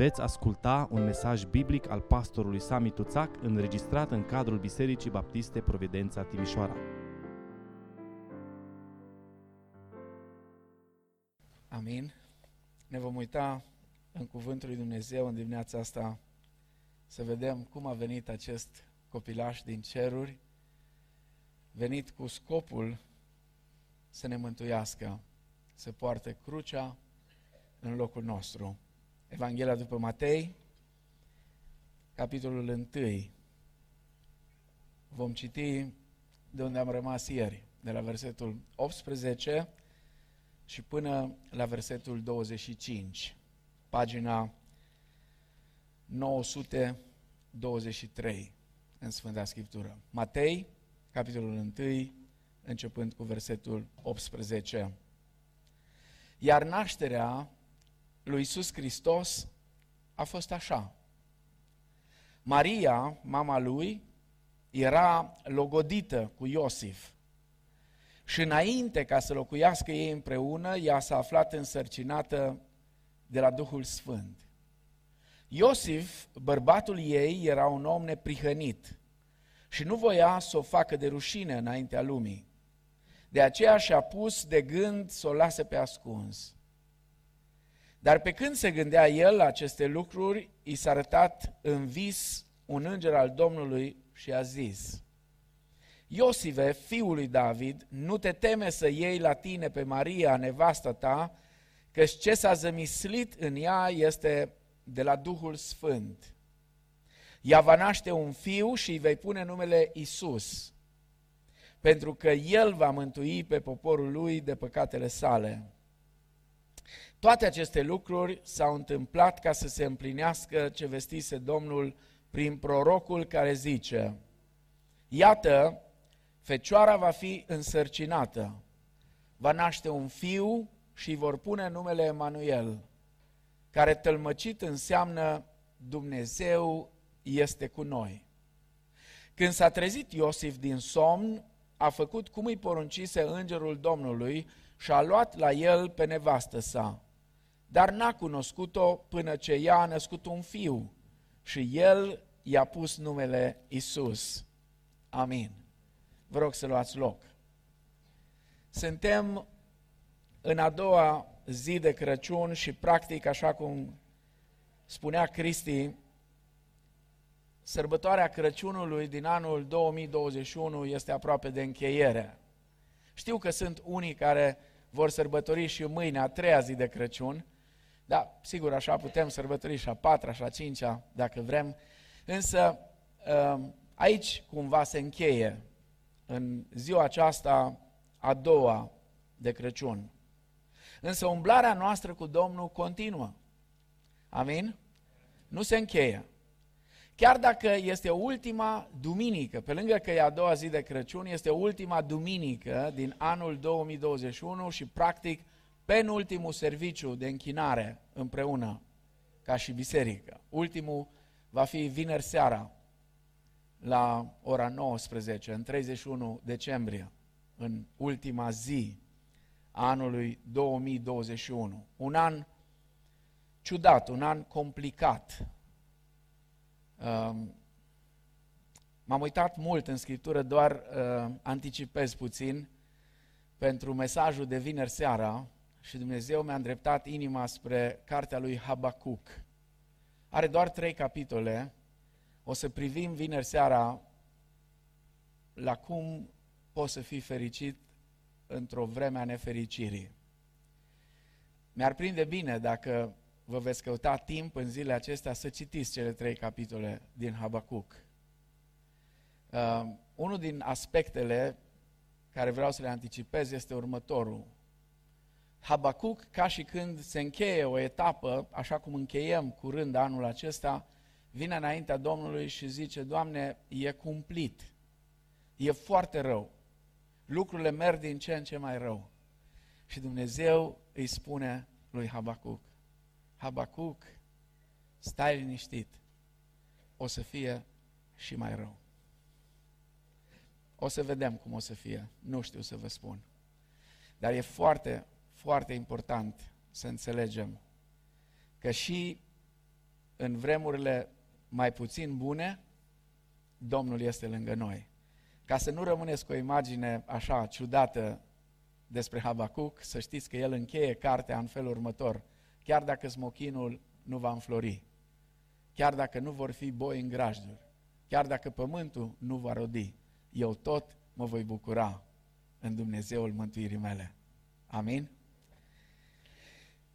Veți asculta un mesaj biblic al pastorului Sami Tuțac înregistrat în cadrul Bisericii Baptiste Providența Timișoara. Amin. Ne vom uita în Cuvântul lui Dumnezeu în dimineața asta să vedem cum a venit acest copilaș din ceruri, venit cu scopul să ne mântuiască, să poarte crucea în locul nostru. Evanghelia după Matei, capitolul 1. Vom citi de unde am rămas ieri, de la versetul 18 și până la versetul 25, pagina 923 în Sfânta Scriptură. Matei, capitolul 1, începând cu versetul 18. Iar nașterea lui Isus Hristos a fost așa. Maria, mama lui, era logodită cu Iosif. Și înainte ca să locuiască ei împreună, ea s-a aflat însărcinată de la Duhul Sfânt. Iosif, bărbatul ei, era un om neprihănit și nu voia să o facă de rușine înaintea lumii. De aceea și-a pus de gând să o lase pe ascuns. Dar pe când se gândea el la aceste lucruri, i s-a arătat în vis un înger al Domnului și a zis, Iosive, fiul lui David, nu te teme să iei la tine pe Maria, nevasta ta, că ce s-a zămislit în ea este de la Duhul Sfânt. Ea va naște un fiu și îi vei pune numele Isus, pentru că el va mântui pe poporul lui de păcatele sale. Toate aceste lucruri s-au întâmplat ca să se împlinească ce vestise Domnul prin prorocul care zice, Iată, fecioara va fi însărcinată, va naște un fiu și vor pune numele Emanuel, care tălmăcit înseamnă Dumnezeu este cu noi. Când s-a trezit Iosif din somn, a făcut cum îi poruncise îngerul Domnului și a luat la el pe nevastă sa dar n-a cunoscut-o până ce ea a născut un fiu și el i-a pus numele Isus. Amin. Vă rog să luați loc. Suntem în a doua zi de Crăciun și practic, așa cum spunea Cristi, sărbătoarea Crăciunului din anul 2021 este aproape de încheiere. Știu că sunt unii care vor sărbători și mâine, a treia zi de Crăciun, da, sigur, așa putem sărbători și a patra și a cincea, dacă vrem, însă um, aici cumva se încheie în ziua aceasta a doua de Crăciun. Însă umblarea noastră cu Domnul continuă. Amin? Nu se încheie. Chiar dacă este ultima duminică, pe lângă că e a doua zi de Crăciun, este ultima duminică din anul 2021 și practic penultimul serviciu de închinare împreună, ca și biserică. Ultimul va fi vineri seara, la ora 19, în 31 decembrie, în ultima zi a anului 2021. Un an ciudat, un an complicat. Um, m-am uitat mult în Scriptură, doar uh, anticipez puțin pentru mesajul de vineri seara, și Dumnezeu mi-a îndreptat inima spre cartea lui Habacuc. Are doar trei capitole. O să privim vineri seara la cum poți să fii fericit într-o vreme a nefericirii. Mi-ar prinde bine dacă vă veți căuta timp în zilele acestea să citiți cele trei capitole din Habacuc. Uh, unul din aspectele care vreau să le anticipez este următorul. Habacuc, ca și când se încheie o etapă, așa cum încheiem curând anul acesta, vine înaintea Domnului și zice, Doamne, e cumplit, e foarte rău, lucrurile merg din ce în ce mai rău. Și Dumnezeu îi spune lui Habacuc, Habacuc, stai liniștit, o să fie și mai rău. O să vedem cum o să fie, nu știu să vă spun. Dar e foarte, foarte important să înțelegem că și în vremurile mai puțin bune, Domnul este lângă noi. Ca să nu rămâneți cu o imagine așa ciudată despre Habacuc, să știți că el încheie cartea în felul următor. Chiar dacă smochinul nu va înflori, chiar dacă nu vor fi boi în grajduri, chiar dacă pământul nu va rodi, eu tot mă voi bucura în Dumnezeul mântuirii mele. Amin?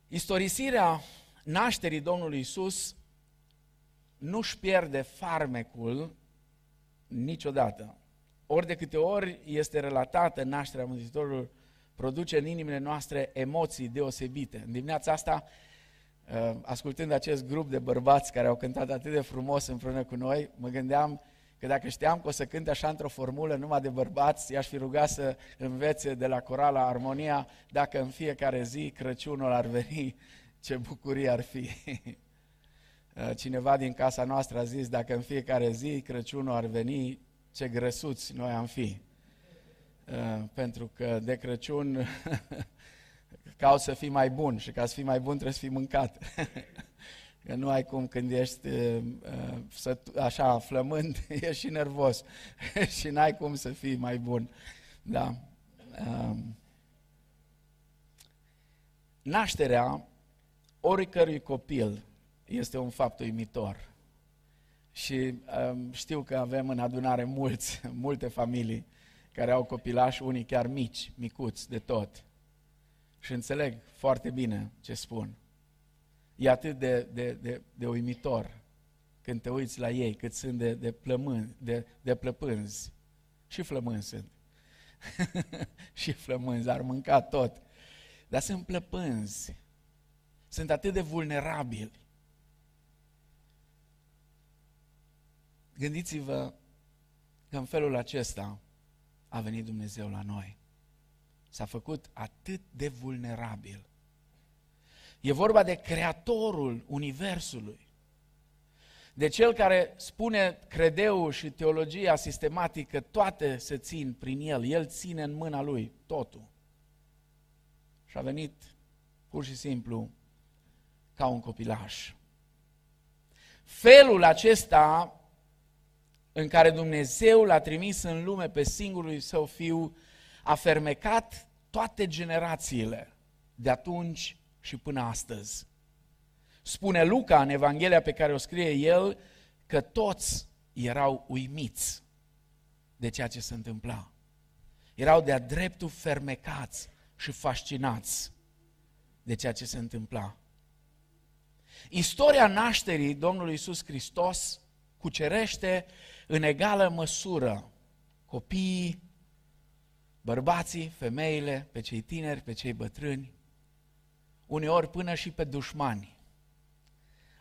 Istorisirea nașterii Domnului Isus nu-și pierde farmecul niciodată. Ori de câte ori este relatată nașterea Mântuitorului, produce în inimile noastre emoții deosebite. În dimineața asta, uh, ascultând acest grup de bărbați care au cântat atât de frumos împreună cu noi, mă gândeam că dacă știam că o să cânte așa într-o formulă numai de bărbați, i-aș fi rugat să învețe de la corala Armonia dacă în fiecare zi Crăciunul ar veni, ce bucurie ar fi. Uh, cineva din casa noastră a zis, dacă în fiecare zi Crăciunul ar veni, ce grăsuți noi am fi. Uh, pentru că de Crăciun caut să fii mai bun și ca să fii mai bun trebuie să fii mâncat. Că nu ai cum când ești uh, așa flămând, ești și nervos și n-ai cum să fii mai bun. Da. Um, nașterea oricărui copil este un fapt uimitor. Și um, știu că avem în adunare mulți, multe familii care au copilași, unii chiar mici, micuți de tot. Și înțeleg foarte bine ce spun. E atât de, de, de, de uimitor când te uiți la ei, cât sunt de, de, plămân, de, de plăpânzi. Și flămâni sunt. și flămânzi, ar mânca tot. Dar sunt plăpânzi. Sunt atât de vulnerabili. Gândiți-vă că în felul acesta a venit Dumnezeu la noi. S-a făcut atât de vulnerabil. E vorba de creatorul Universului. De cel care spune credeu și teologia sistematică, toate se țin prin el. El ține în mâna lui totul. Și a venit pur și simplu ca un copilaș. Felul acesta în care Dumnezeu l-a trimis în lume pe singurul său fiu, a fermecat toate generațiile de atunci și până astăzi. Spune Luca în Evanghelia pe care o scrie el că toți erau uimiți de ceea ce se întâmpla. Erau de-a dreptul fermecați și fascinați de ceea ce se întâmpla. Istoria nașterii Domnului Isus Hristos cucerește în egală măsură copiii, bărbații, femeile, pe cei tineri, pe cei bătrâni, uneori până și pe dușmani.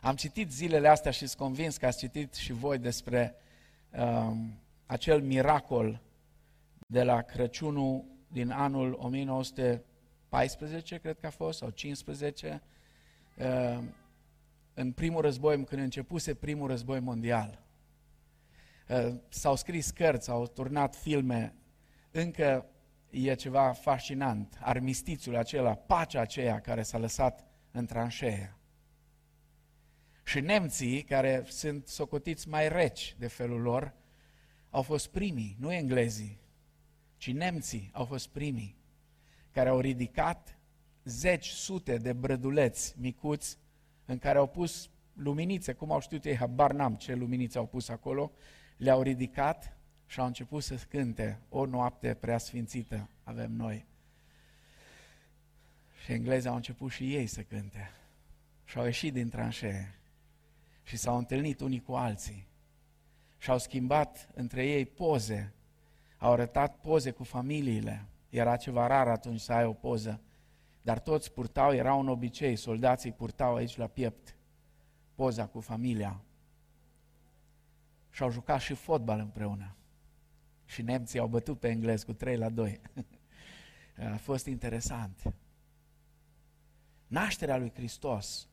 Am citit zilele astea și sunt convins că ați citit și voi despre um, acel miracol de la Crăciunul din anul 1914, cred că a fost, sau 15, uh, în primul război, când începuse primul război mondial. Uh, s-au scris cărți, s-au turnat filme, încă e ceva fascinant, armistițiul acela, pacea aceea care s-a lăsat în tranșee. Și nemții, care sunt socotiți mai reci de felul lor, au fost primii, nu englezii, ci nemții au fost primii, care au ridicat zeci, sute de brăduleți micuți în care au pus luminițe, cum au știut ei, habar n-am ce luminițe au pus acolo, le-au ridicat și au început să cânte o noapte prea sfințită avem noi. Și englezii au început și ei să cânte. Și au ieșit din tranșee și s-au întâlnit unii cu alții. Și au schimbat între ei poze. Au arătat poze cu familiile. Era ceva rar atunci să ai o poză. Dar toți purtau, era un obicei, soldații purtau aici la piept poza cu familia și au jucat și fotbal împreună. Și nemții au bătut pe englezi cu 3 la 2. A fost interesant. Nașterea lui Hristos,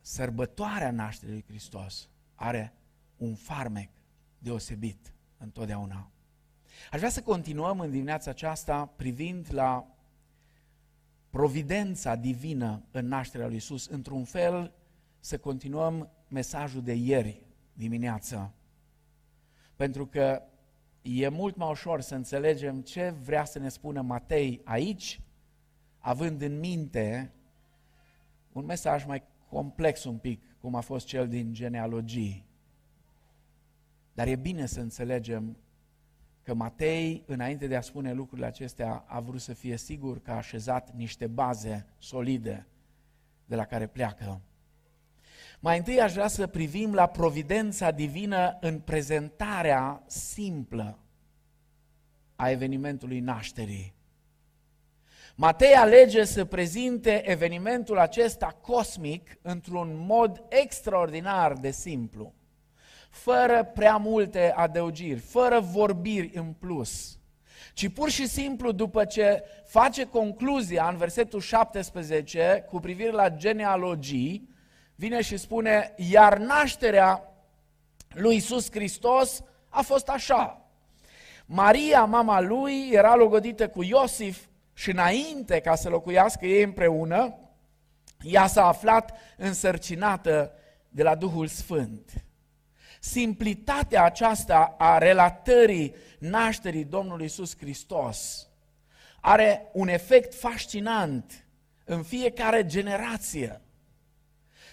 sărbătoarea nașterii lui Hristos, are un farmec deosebit întotdeauna. Aș vrea să continuăm în dimineața aceasta privind la providența divină în nașterea lui Isus într-un fel să continuăm mesajul de ieri dimineață. Pentru că e mult mai ușor să înțelegem ce vrea să ne spună Matei aici, având în minte un mesaj mai complex un pic, cum a fost cel din genealogii. Dar e bine să înțelegem că Matei, înainte de a spune lucrurile acestea, a vrut să fie sigur că a așezat niște baze solide de la care pleacă. Mai întâi aș vrea să privim la providența divină în prezentarea simplă a evenimentului nașterii. Matei alege să prezinte evenimentul acesta cosmic într-un mod extraordinar de simplu, fără prea multe adăugiri, fără vorbiri în plus, ci pur și simplu după ce face concluzia în versetul 17 cu privire la genealogii, vine și spune, iar nașterea lui Isus Hristos a fost așa. Maria, mama lui, era logodită cu Iosif și înainte ca să locuiască ei împreună, ea s-a aflat însărcinată de la Duhul Sfânt. Simplitatea aceasta a relatării nașterii Domnului Isus Hristos are un efect fascinant în fiecare generație.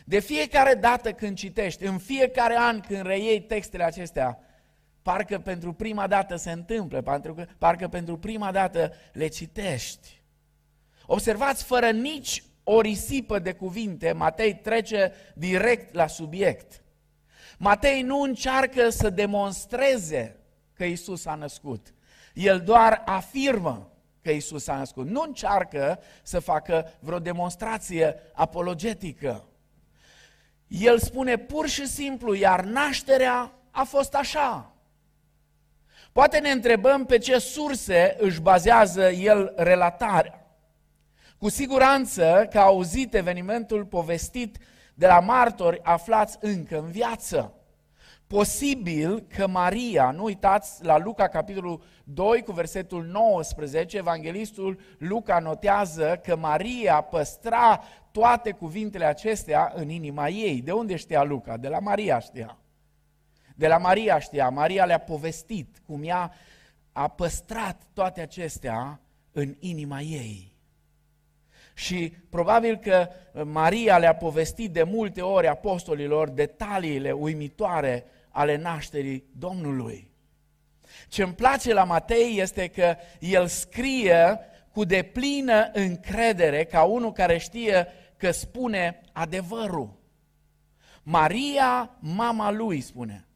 De fiecare dată când citești, în fiecare an când reiei textele acestea, parcă pentru prima dată se întâmplă, parcă, parcă pentru prima dată le citești. Observați, fără nici o risipă de cuvinte, Matei trece direct la subiect. Matei nu încearcă să demonstreze că Isus a născut. El doar afirmă că Isus a născut. Nu încearcă să facă vreo demonstrație apologetică. El spune pur și simplu, iar nașterea a fost așa. Poate ne întrebăm pe ce surse își bazează el relatarea. Cu siguranță că a auzit evenimentul povestit de la martori aflați încă în viață. Posibil că Maria, nu uitați la Luca capitolul 2 cu versetul 19, evanghelistul Luca notează că Maria păstra toate cuvintele acestea în inima ei. De unde știa Luca? De la Maria știa. De la Maria știa, Maria le-a povestit cum ea a păstrat toate acestea în inima ei. Și probabil că Maria le-a povestit de multe ori apostolilor detaliile uimitoare ale nașterii Domnului. Ce îmi place la Matei este că el scrie cu deplină încredere ca unul care știe că spune adevărul. Maria, mama lui, spune,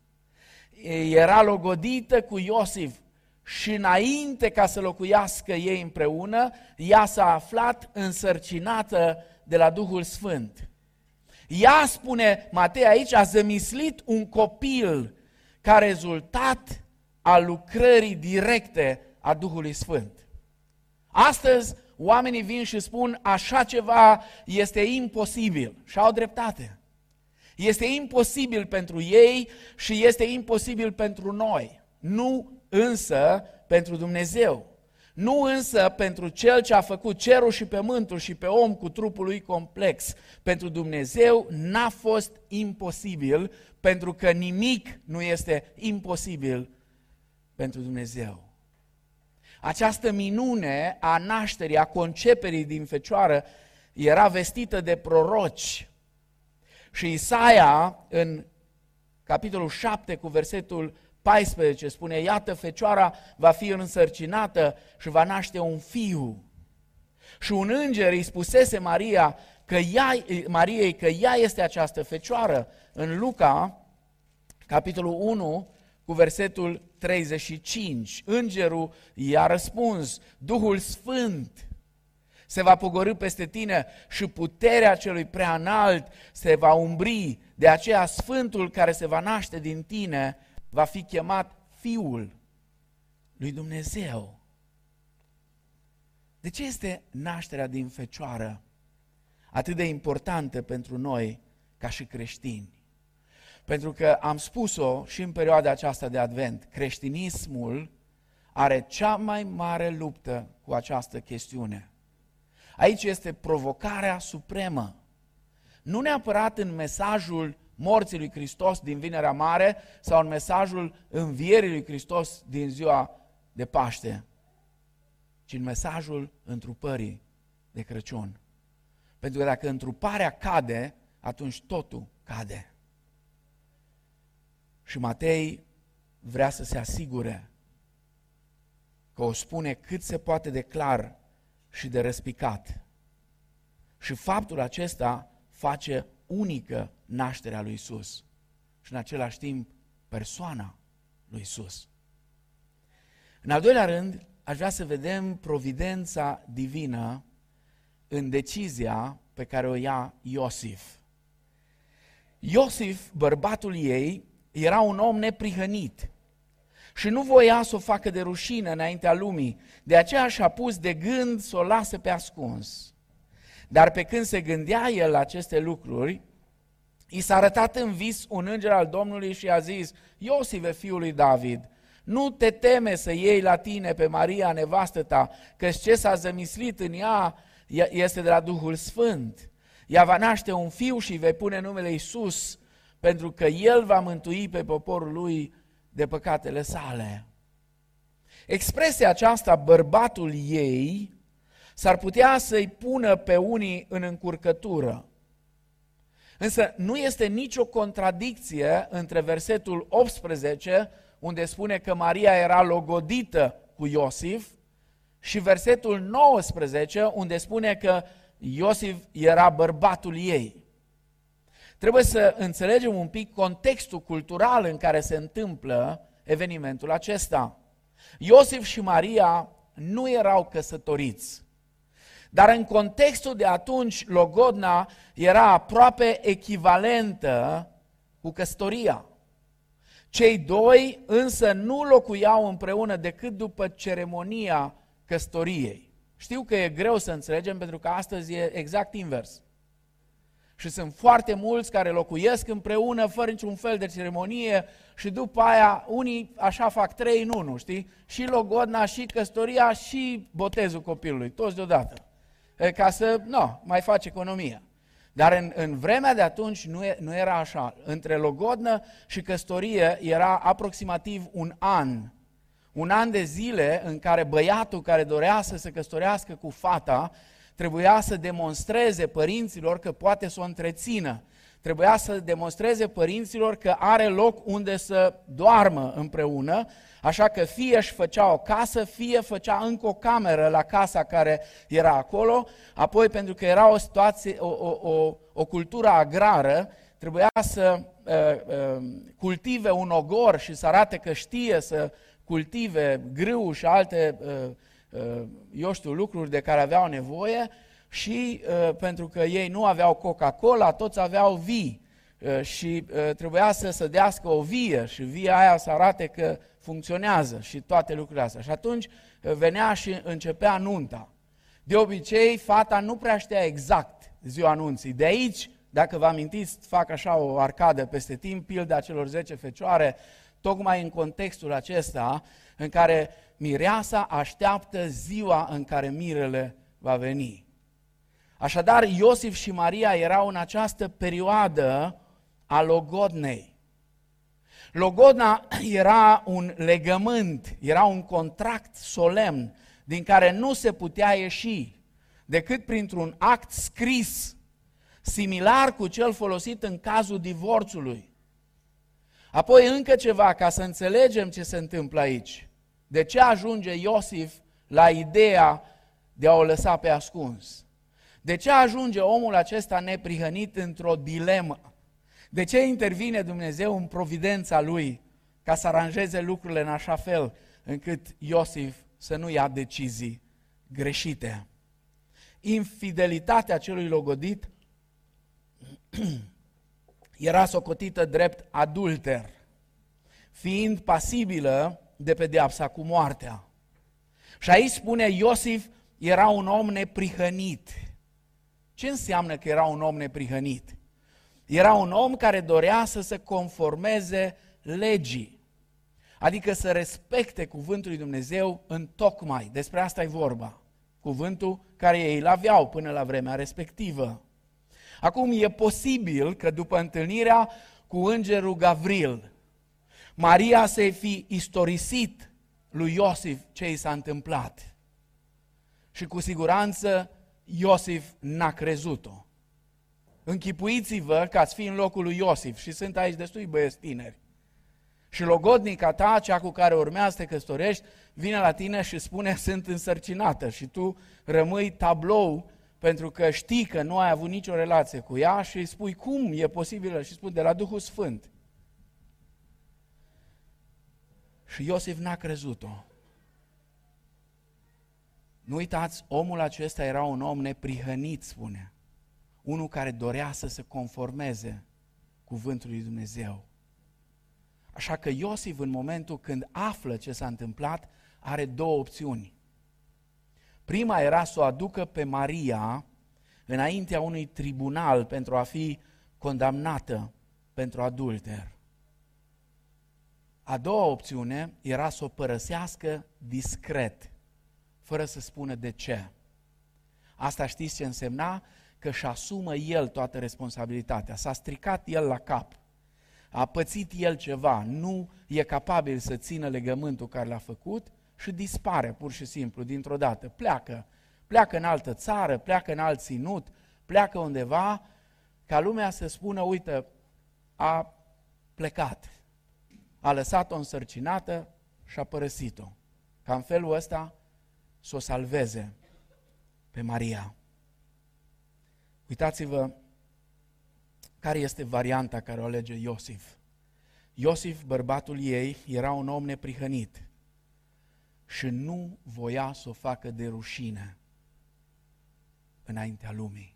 era logodită cu Iosif și înainte ca să locuiască ei împreună, ea s-a aflat însărcinată de la Duhul Sfânt. Ea, spune Matei aici, a zămislit un copil ca rezultat al lucrării directe a Duhului Sfânt. Astăzi, oamenii vin și spun așa ceva este imposibil și au dreptate. Este imposibil pentru ei și este imposibil pentru noi. Nu însă pentru Dumnezeu. Nu însă pentru Cel ce a făcut cerul și pământul și pe om cu trupul lui complex. Pentru Dumnezeu n-a fost imposibil, pentru că nimic nu este imposibil pentru Dumnezeu. Această minune a nașterii, a conceperii din fecioară, era vestită de proroci și Isaia, în capitolul 7, cu versetul 14, spune, iată, fecioara va fi însărcinată și va naște un fiu. Și un înger îi spusese Maria că ea, Mariei că ea este această fecioară. În Luca, capitolul 1, cu versetul 35, îngerul i-a răspuns, Duhul Sfânt se va pogorâ peste tine și puterea celui prea înalt se va umbri. De aceea Sfântul care se va naște din tine va fi chemat Fiul lui Dumnezeu. De ce este nașterea din fecioară atât de importantă pentru noi ca și creștini? Pentru că am spus-o și în perioada aceasta de advent, creștinismul are cea mai mare luptă cu această chestiune. Aici este provocarea supremă. Nu neapărat în mesajul morții lui Hristos din Vinerea Mare sau în mesajul învierii lui Hristos din ziua de Paște, ci în mesajul întrupării de Crăciun. Pentru că dacă întruparea cade, atunci totul cade. Și Matei vrea să se asigure că o spune cât se poate de clar și de răspicat. Și faptul acesta face unică nașterea lui Isus și în același timp persoana lui Isus. În al doilea rând, aș vrea să vedem providența divină în decizia pe care o ia Iosif. Iosif, bărbatul ei, era un om neprihănit și nu voia să o facă de rușine înaintea lumii, de aceea și-a pus de gând să o lasă pe ascuns. Dar pe când se gândea el la aceste lucruri, i s-a arătat în vis un înger al Domnului și a zis, Iosive, fiul lui David, nu te teme să iei la tine pe Maria, nevastă ta, că ce s-a zămislit în ea este de la Duhul Sfânt. Ea va naște un fiu și vei pune numele Isus, pentru că El va mântui pe poporul lui de păcatele sale. Expresia aceasta, bărbatul ei, s-ar putea să-i pună pe unii în încurcătură. Însă nu este nicio contradicție între versetul 18, unde spune că Maria era logodită cu Iosif, și versetul 19, unde spune că Iosif era bărbatul ei. Trebuie să înțelegem un pic contextul cultural în care se întâmplă evenimentul acesta. Iosif și Maria nu erau căsătoriți. Dar în contextul de atunci, logodna era aproape echivalentă cu căsătoria. Cei doi însă nu locuiau împreună decât după ceremonia căsătoriei. Știu că e greu să înțelegem pentru că astăzi e exact invers. Și sunt foarte mulți care locuiesc împreună fără niciun fel de ceremonie și după aia unii așa fac trei în unu, știi? Și logodna, și căsătoria, și botezul copilului, toți deodată. Ca să, nu, mai face economia. Dar în, în vremea de atunci nu, e, nu era așa. Între logodnă și căsătorie era aproximativ un an. Un an de zile în care băiatul care dorea să se căsătorească cu fata trebuia să demonstreze părinților că poate să o întrețină. Trebuia să demonstreze părinților că are loc unde să doarmă împreună, așa că fie își făcea o casă, fie făcea încă o cameră la casa care era acolo, apoi pentru că era o situație, o, o, o, o cultură agrară, trebuia să uh, uh, cultive un ogor și să arate că știe să cultive grâu și alte uh, Uh, eu știu, lucruri de care aveau nevoie și uh, pentru că ei nu aveau Coca-Cola, toți aveau vii uh, și trebuia să se dească o vie și via aia să arate că funcționează și toate lucrurile astea. Și atunci venea și începea nunta. De obicei, fata nu prea știa exact ziua anunții. De aici, dacă vă amintiți, fac așa o arcadă peste timp, pilda celor 10 fecioare, tocmai în contextul acesta în care mireasa așteaptă ziua în care mirele va veni. Așadar, Iosif și Maria erau în această perioadă a logodnei. Logodna era un legământ, era un contract solemn din care nu se putea ieși decât printr-un act scris, similar cu cel folosit în cazul divorțului. Apoi încă ceva, ca să înțelegem ce se întâmplă aici. De ce ajunge Iosif la ideea de a o lăsa pe ascuns? De ce ajunge omul acesta neprihănit într-o dilemă? De ce intervine Dumnezeu în providența lui ca să aranjeze lucrurile în așa fel încât Iosif să nu ia decizii greșite? Infidelitatea celui logodit era socotită drept adulter, fiind pasibilă de pedeapsa cu moartea. Și aici spune Iosif era un om neprihănit. Ce înseamnă că era un om neprihănit? Era un om care dorea să se conformeze legii, adică să respecte cuvântul lui Dumnezeu în tocmai. Despre asta e vorba. Cuvântul care ei îl aveau până la vremea respectivă. Acum e posibil că după întâlnirea cu îngerul Gavril, Maria să fi istorisit lui Iosif ce i s-a întâmplat. Și cu siguranță Iosif n-a crezut-o. Închipuiți-vă că ați fi în locul lui Iosif și sunt aici destui băieți tineri. Și logodnica ta, cea cu care urmează să te căsătorești, vine la tine și spune sunt însărcinată și tu rămâi tablou pentru că știi că nu ai avut nicio relație cu ea și îi spui cum e posibilă și spui de la Duhul Sfânt. Și Iosif n-a crezut-o. Nu uitați, omul acesta era un om neprihănit, spune. Unul care dorea să se conformeze cuvântului Dumnezeu. Așa că Iosif, în momentul când află ce s-a întâmplat, are două opțiuni. Prima era să o aducă pe Maria înaintea unui tribunal pentru a fi condamnată pentru adulter. A doua opțiune era să o părăsească discret, fără să spună de ce. Asta știți ce însemna? Că și asumă el toată responsabilitatea. S-a stricat el la cap. A pățit el ceva, nu e capabil să țină legământul care l-a făcut și dispare pur și simplu dintr-o dată. Pleacă, pleacă în altă țară, pleacă în alt ținut, pleacă undeva ca lumea să spună, uite, a plecat, a lăsat-o însărcinată și a părăsit-o. Ca în felul ăsta să o salveze pe Maria. Uitați-vă care este varianta care o alege Iosif. Iosif, bărbatul ei, era un om neprihănit și nu voia să o facă de rușine înaintea lumii.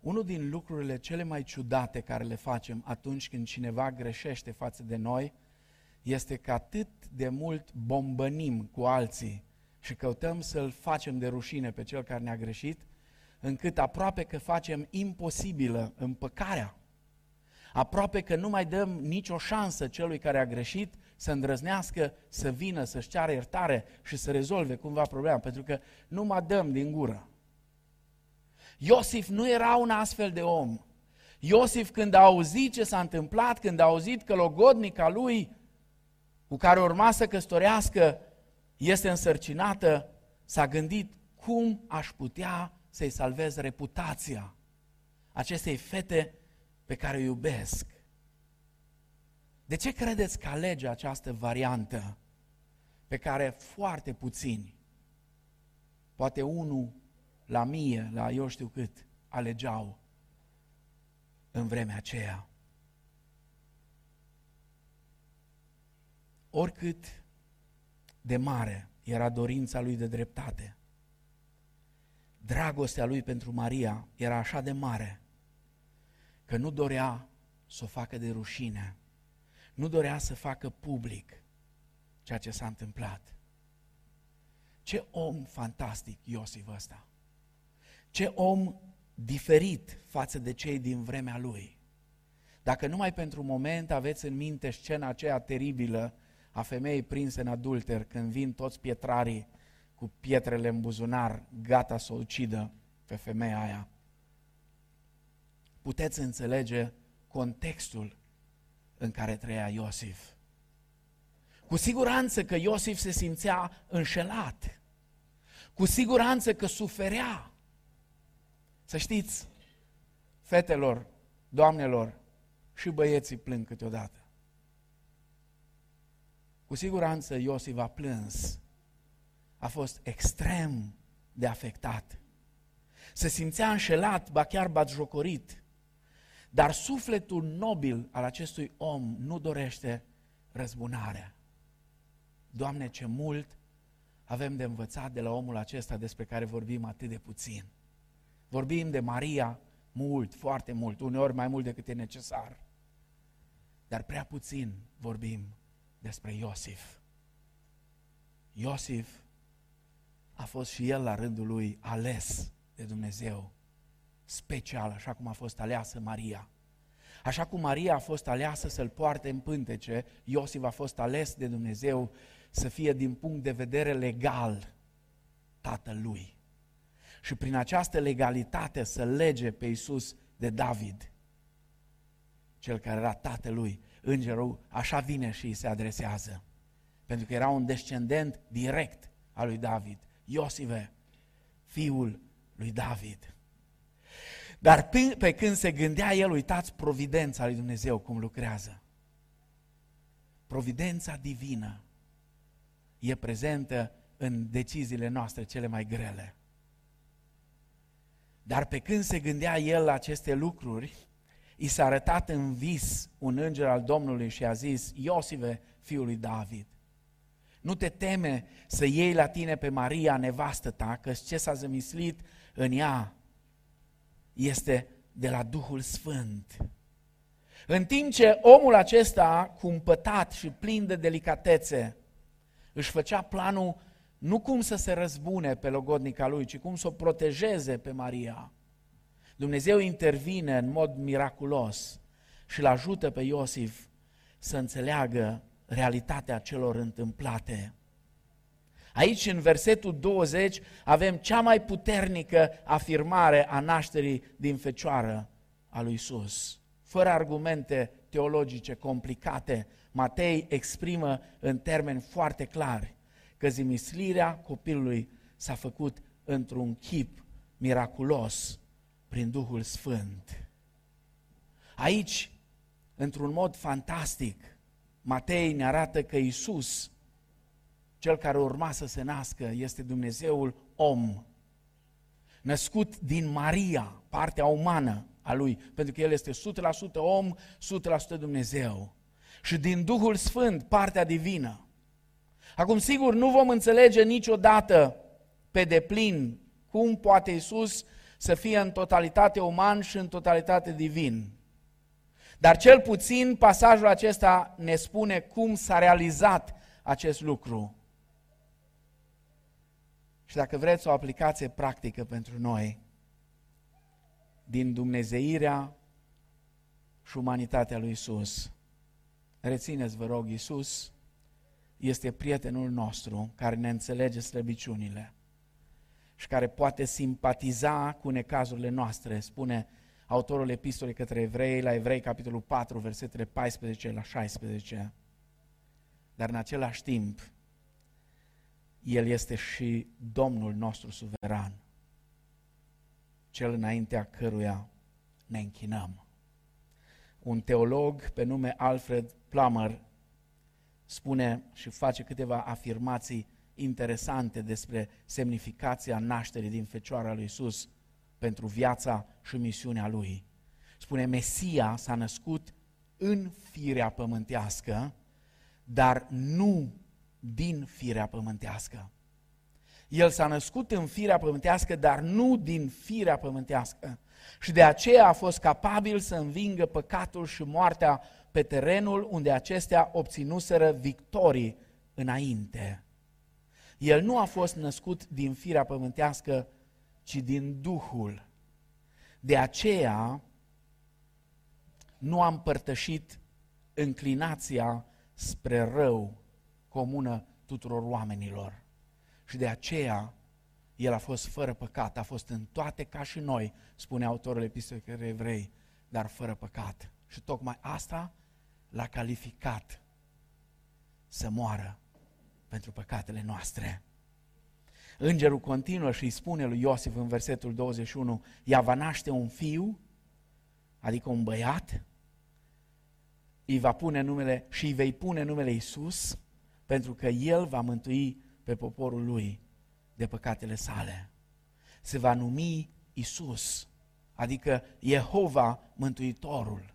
Unul din lucrurile cele mai ciudate care le facem atunci când cineva greșește față de noi este că atât de mult bombănim cu alții și căutăm să-l facem de rușine pe cel care ne-a greșit, încât aproape că facem imposibilă împăcarea. Aproape că nu mai dăm nicio șansă celui care a greșit să îndrăznească, să vină, să-și ceară iertare și să rezolve cumva problema, pentru că nu mai dăm din gură. Iosif nu era un astfel de om. Iosif când a auzit ce s-a întâmplat, când a auzit că logodnica lui, cu care urma să căsătorească, este însărcinată, s-a gândit cum aș putea să-i salvez reputația acestei fete pe care o iubesc. De ce credeți că alege această variantă pe care foarte puțini, poate unul la mie, la eu știu cât, alegeau în vremea aceea? Oricât de mare era dorința lui de dreptate, dragostea lui pentru Maria era așa de mare că nu dorea să o facă de rușine, nu dorea să facă public ceea ce s-a întâmplat. Ce om fantastic Iosif ăsta! Ce om diferit față de cei din vremea lui. Dacă numai pentru un moment aveți în minte scena aceea teribilă a femeii prinse în adulter, când vin toți pietrarii cu pietrele în buzunar, gata să o ucidă pe femeia aia. Puteți înțelege contextul în care trăia Iosif. Cu siguranță că Iosif se simțea înșelat. Cu siguranță că suferea. Să știți, fetelor, doamnelor, și băieții plâng câteodată. Cu siguranță Iosif a plâns a fost extrem de afectat. Se simțea înșelat, ba chiar batjocorit. Dar sufletul nobil al acestui om nu dorește răzbunarea. Doamne, ce mult avem de învățat de la omul acesta despre care vorbim atât de puțin. Vorbim de Maria mult, foarte mult, uneori mai mult decât e necesar. Dar prea puțin vorbim despre Iosif. Iosif a fost și el la rândul lui ales de Dumnezeu, special, așa cum a fost aleasă Maria. Așa cum Maria a fost aleasă să-l poarte în pântece, Iosif a fost ales de Dumnezeu să fie din punct de vedere legal tatăl lui. și prin această legalitate să lege pe Iisus de David, cel care era tatălui. Îngerul așa vine și îi se adresează, pentru că era un descendent direct al lui David. Iosive, fiul lui David. Dar pe, pe când se gândea el, uitați providența lui Dumnezeu cum lucrează. Providența divină e prezentă în deciziile noastre cele mai grele. Dar pe când se gândea el la aceste lucruri, i s-a arătat în vis un înger al Domnului și a zis, Iosive, fiul lui David, nu te teme să iei la tine pe Maria, nevastă ta, că ce s-a zămislit în ea este de la Duhul Sfânt. În timp ce omul acesta, cumpătat și plin de delicatețe, își făcea planul nu cum să se răzbune pe logodnica lui, ci cum să o protejeze pe Maria. Dumnezeu intervine în mod miraculos și îl ajută pe Iosif să înțeleagă realitatea celor întâmplate. Aici, în versetul 20, avem cea mai puternică afirmare a nașterii din fecioară a lui Isus. Fără argumente teologice complicate, Matei exprimă în termeni foarte clari că zimislirea copilului s-a făcut într-un chip miraculos prin Duhul Sfânt. Aici, într-un mod fantastic, Matei ne arată că Isus, cel care urma să se nască, este Dumnezeul om, născut din Maria, partea umană a lui, pentru că El este 100% om, 100% Dumnezeu. Și din Duhul Sfânt, partea divină. Acum, sigur, nu vom înțelege niciodată pe deplin cum poate Isus să fie în totalitate uman și în totalitate divin. Dar cel puțin pasajul acesta ne spune cum s-a realizat acest lucru. Și dacă vreți o aplicație practică pentru noi, din Dumnezeirea și umanitatea lui Isus. Rețineți, vă rog, Isus este prietenul nostru care ne înțelege slăbiciunile și care poate simpatiza cu necazurile noastre, spune autorul epistolei către evrei, la evrei, capitolul 4, versetele 14 la 16. Dar în același timp, El este și Domnul nostru suveran, cel înaintea căruia ne închinăm. Un teolog pe nume Alfred Plummer spune și face câteva afirmații interesante despre semnificația nașterii din Fecioara lui Isus pentru viața și misiunea lui. Spune, Mesia s-a născut în firea pământească, dar nu din firea pământească. El s-a născut în firea pământească, dar nu din firea pământească. Și de aceea a fost capabil să învingă păcatul și moartea pe terenul unde acestea obținuseră victorii înainte. El nu a fost născut din firea pământească, ci din Duhul. De aceea nu am părtășit înclinația spre rău comună tuturor oamenilor. Și de aceea el a fost fără păcat, a fost în toate ca și noi, spune autorul epistolei evrei, dar fără păcat. Și tocmai asta l-a calificat să moară pentru păcatele noastre. Îngerul continuă și îi spune lui Iosif în versetul 21, ea va naște un fiu, adică un băiat, îi va pune numele și îi vei pune numele Isus, pentru că el va mântui pe poporul lui de păcatele sale. Se va numi Isus, adică Jehova Mântuitorul.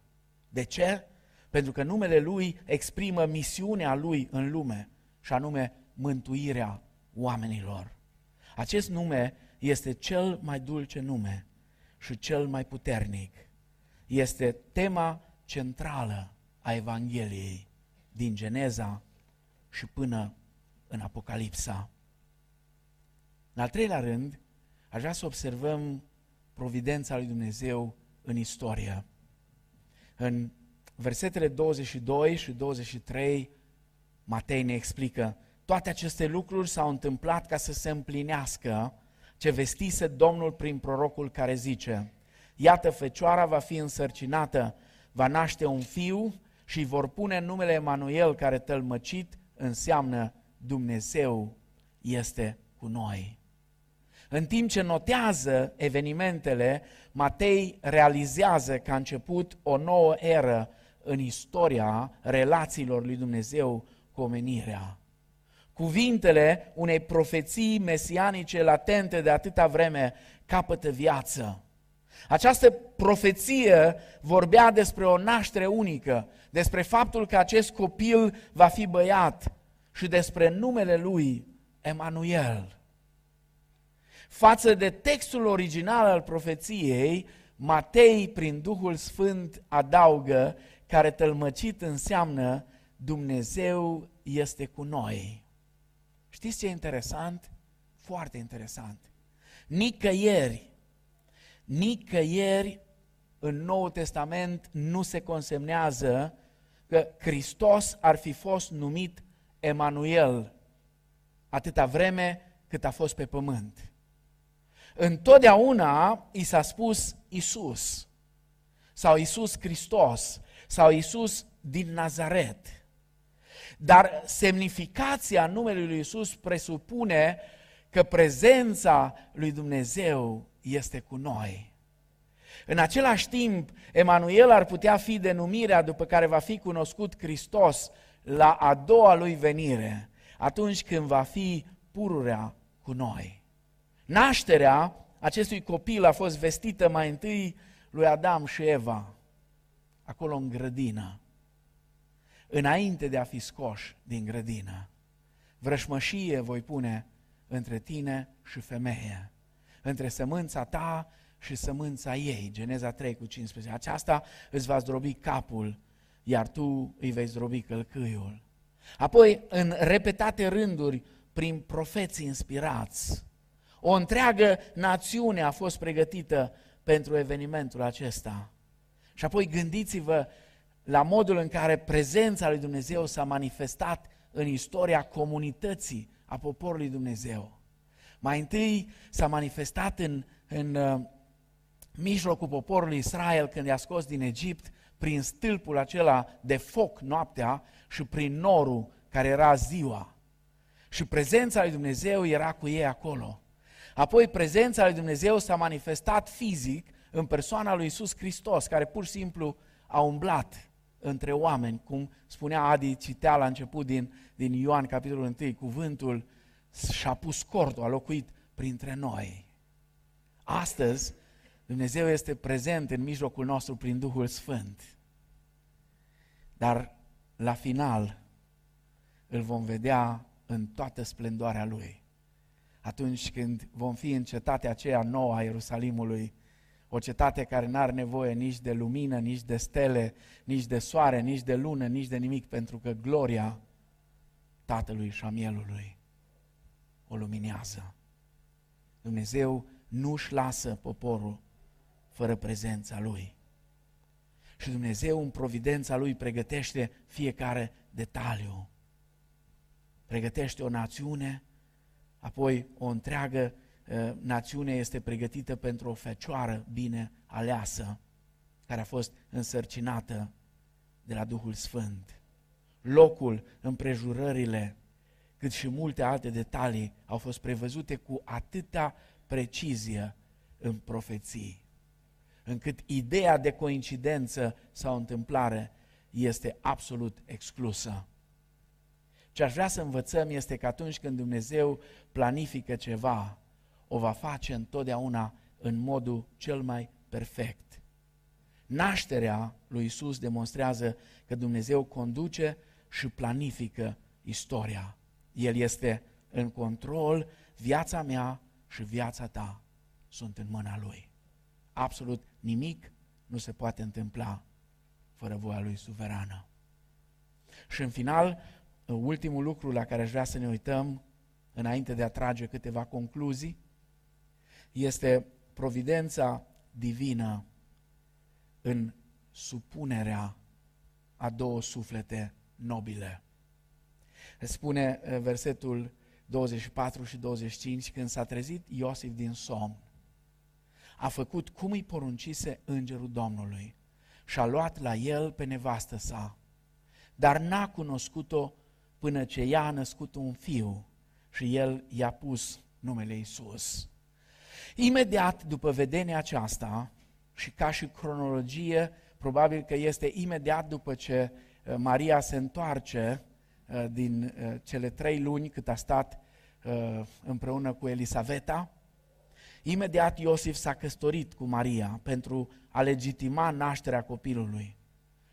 De ce? Pentru că numele lui exprimă misiunea lui în lume, și anume mântuirea oamenilor. Acest nume este cel mai dulce nume și cel mai puternic. Este tema centrală a Evangheliei din Geneza și până în Apocalipsa. În al treilea rând, aș vrea să observăm providența lui Dumnezeu în istorie. În versetele 22 și 23, Matei ne explică toate aceste lucruri s-au întâmplat ca să se împlinească ce vestise Domnul prin prorocul care zice, Iată, fecioara va fi însărcinată, va naște un fiu și vor pune numele Emanuel, care tălmăcit înseamnă Dumnezeu este cu noi. În timp ce notează evenimentele, Matei realizează că a început o nouă eră în istoria relațiilor lui Dumnezeu cu omenirea. Cuvintele unei profeții mesianice latente de atâta vreme capătă viață. Această profeție vorbea despre o naștere unică, despre faptul că acest copil va fi băiat și despre numele lui Emanuel. Față de textul original al profeției, Matei, prin Duhul Sfânt, adaugă care tălmăcit înseamnă Dumnezeu este cu noi. Știți ce e interesant? Foarte interesant. Nicăieri, nicăieri în Noul Testament nu se consemnează că Hristos ar fi fost numit Emanuel atâta vreme cât a fost pe pământ. Întotdeauna i s-a spus Isus sau Isus Hristos sau Isus din Nazaret. Dar semnificația numelui lui Isus presupune că prezența lui Dumnezeu este cu noi. În același timp, Emanuel ar putea fi denumirea după care va fi cunoscut Hristos la a doua lui venire, atunci când va fi pururea cu noi. Nașterea acestui copil a fost vestită mai întâi lui Adam și Eva, acolo în grădină, înainte de a fi scoși din grădină. Vrășmășie voi pune între tine și femeie, între sămânța ta și sămânța ei. Geneza 3 cu 15. Aceasta îți va zdrobi capul, iar tu îi vei zdrobi călcâiul. Apoi, în repetate rânduri, prin profeții inspirați, o întreagă națiune a fost pregătită pentru evenimentul acesta. Și apoi gândiți-vă la modul în care prezența lui Dumnezeu s-a manifestat în istoria comunității a poporului Dumnezeu. Mai întâi s-a manifestat în, în uh, mijlocul poporului Israel când i-a scos din Egipt prin stâlpul acela de foc noaptea și prin norul care era ziua. Și prezența lui Dumnezeu era cu ei acolo. Apoi prezența lui Dumnezeu s-a manifestat fizic în persoana lui Isus Hristos, care pur și simplu a umblat între oameni, cum spunea Adi, citea la început din, din Ioan, capitolul 1, cuvântul și-a pus cortul, a locuit printre noi. Astăzi, Dumnezeu este prezent în mijlocul nostru prin Duhul Sfânt. Dar la final îl vom vedea în toată splendoarea Lui. Atunci când vom fi în cetatea aceea nouă a Ierusalimului, o cetate care nu are nevoie nici de lumină, nici de stele, nici de soare, nici de lună, nici de nimic, pentru că gloria Tatălui și a Mielului o luminează. Dumnezeu nu își lasă poporul fără prezența Lui. Și Dumnezeu în providența Lui pregătește fiecare detaliu. Pregătește o națiune, apoi o întreagă uh, națiune este pregătită pentru o fecioară bine aleasă, care a fost însărcinată de la Duhul Sfânt. Locul, împrejurările, cât și multe alte detalii au fost prevăzute cu atâta precizie în profeții, încât ideea de coincidență sau întâmplare este absolut exclusă. Ce aș vrea să învățăm este că atunci când Dumnezeu planifică ceva, o va face întotdeauna în modul cel mai perfect. Nașterea lui Isus demonstrează că Dumnezeu conduce și planifică istoria. El este în control, viața mea și viața ta sunt în mâna Lui. Absolut nimic nu se poate întâmpla fără voia Lui suverană. Și în final, ultimul lucru la care aș vrea să ne uităm, înainte de a trage câteva concluzii, este providența divină în supunerea a două suflete nobile. Spune eh, versetul 24 și 25, când s-a trezit Iosif din somn, a făcut cum îi poruncise îngerul Domnului și a luat la el pe nevastă sa, dar n-a cunoscut-o până ce ea a născut un fiu și el i-a pus numele Isus. Imediat după vedenia aceasta, și ca și cronologie, probabil că este imediat după ce uh, Maria se întoarce uh, din uh, cele trei luni cât a stat împreună cu Elisaveta, imediat Iosif s-a căsătorit cu Maria pentru a legitima nașterea copilului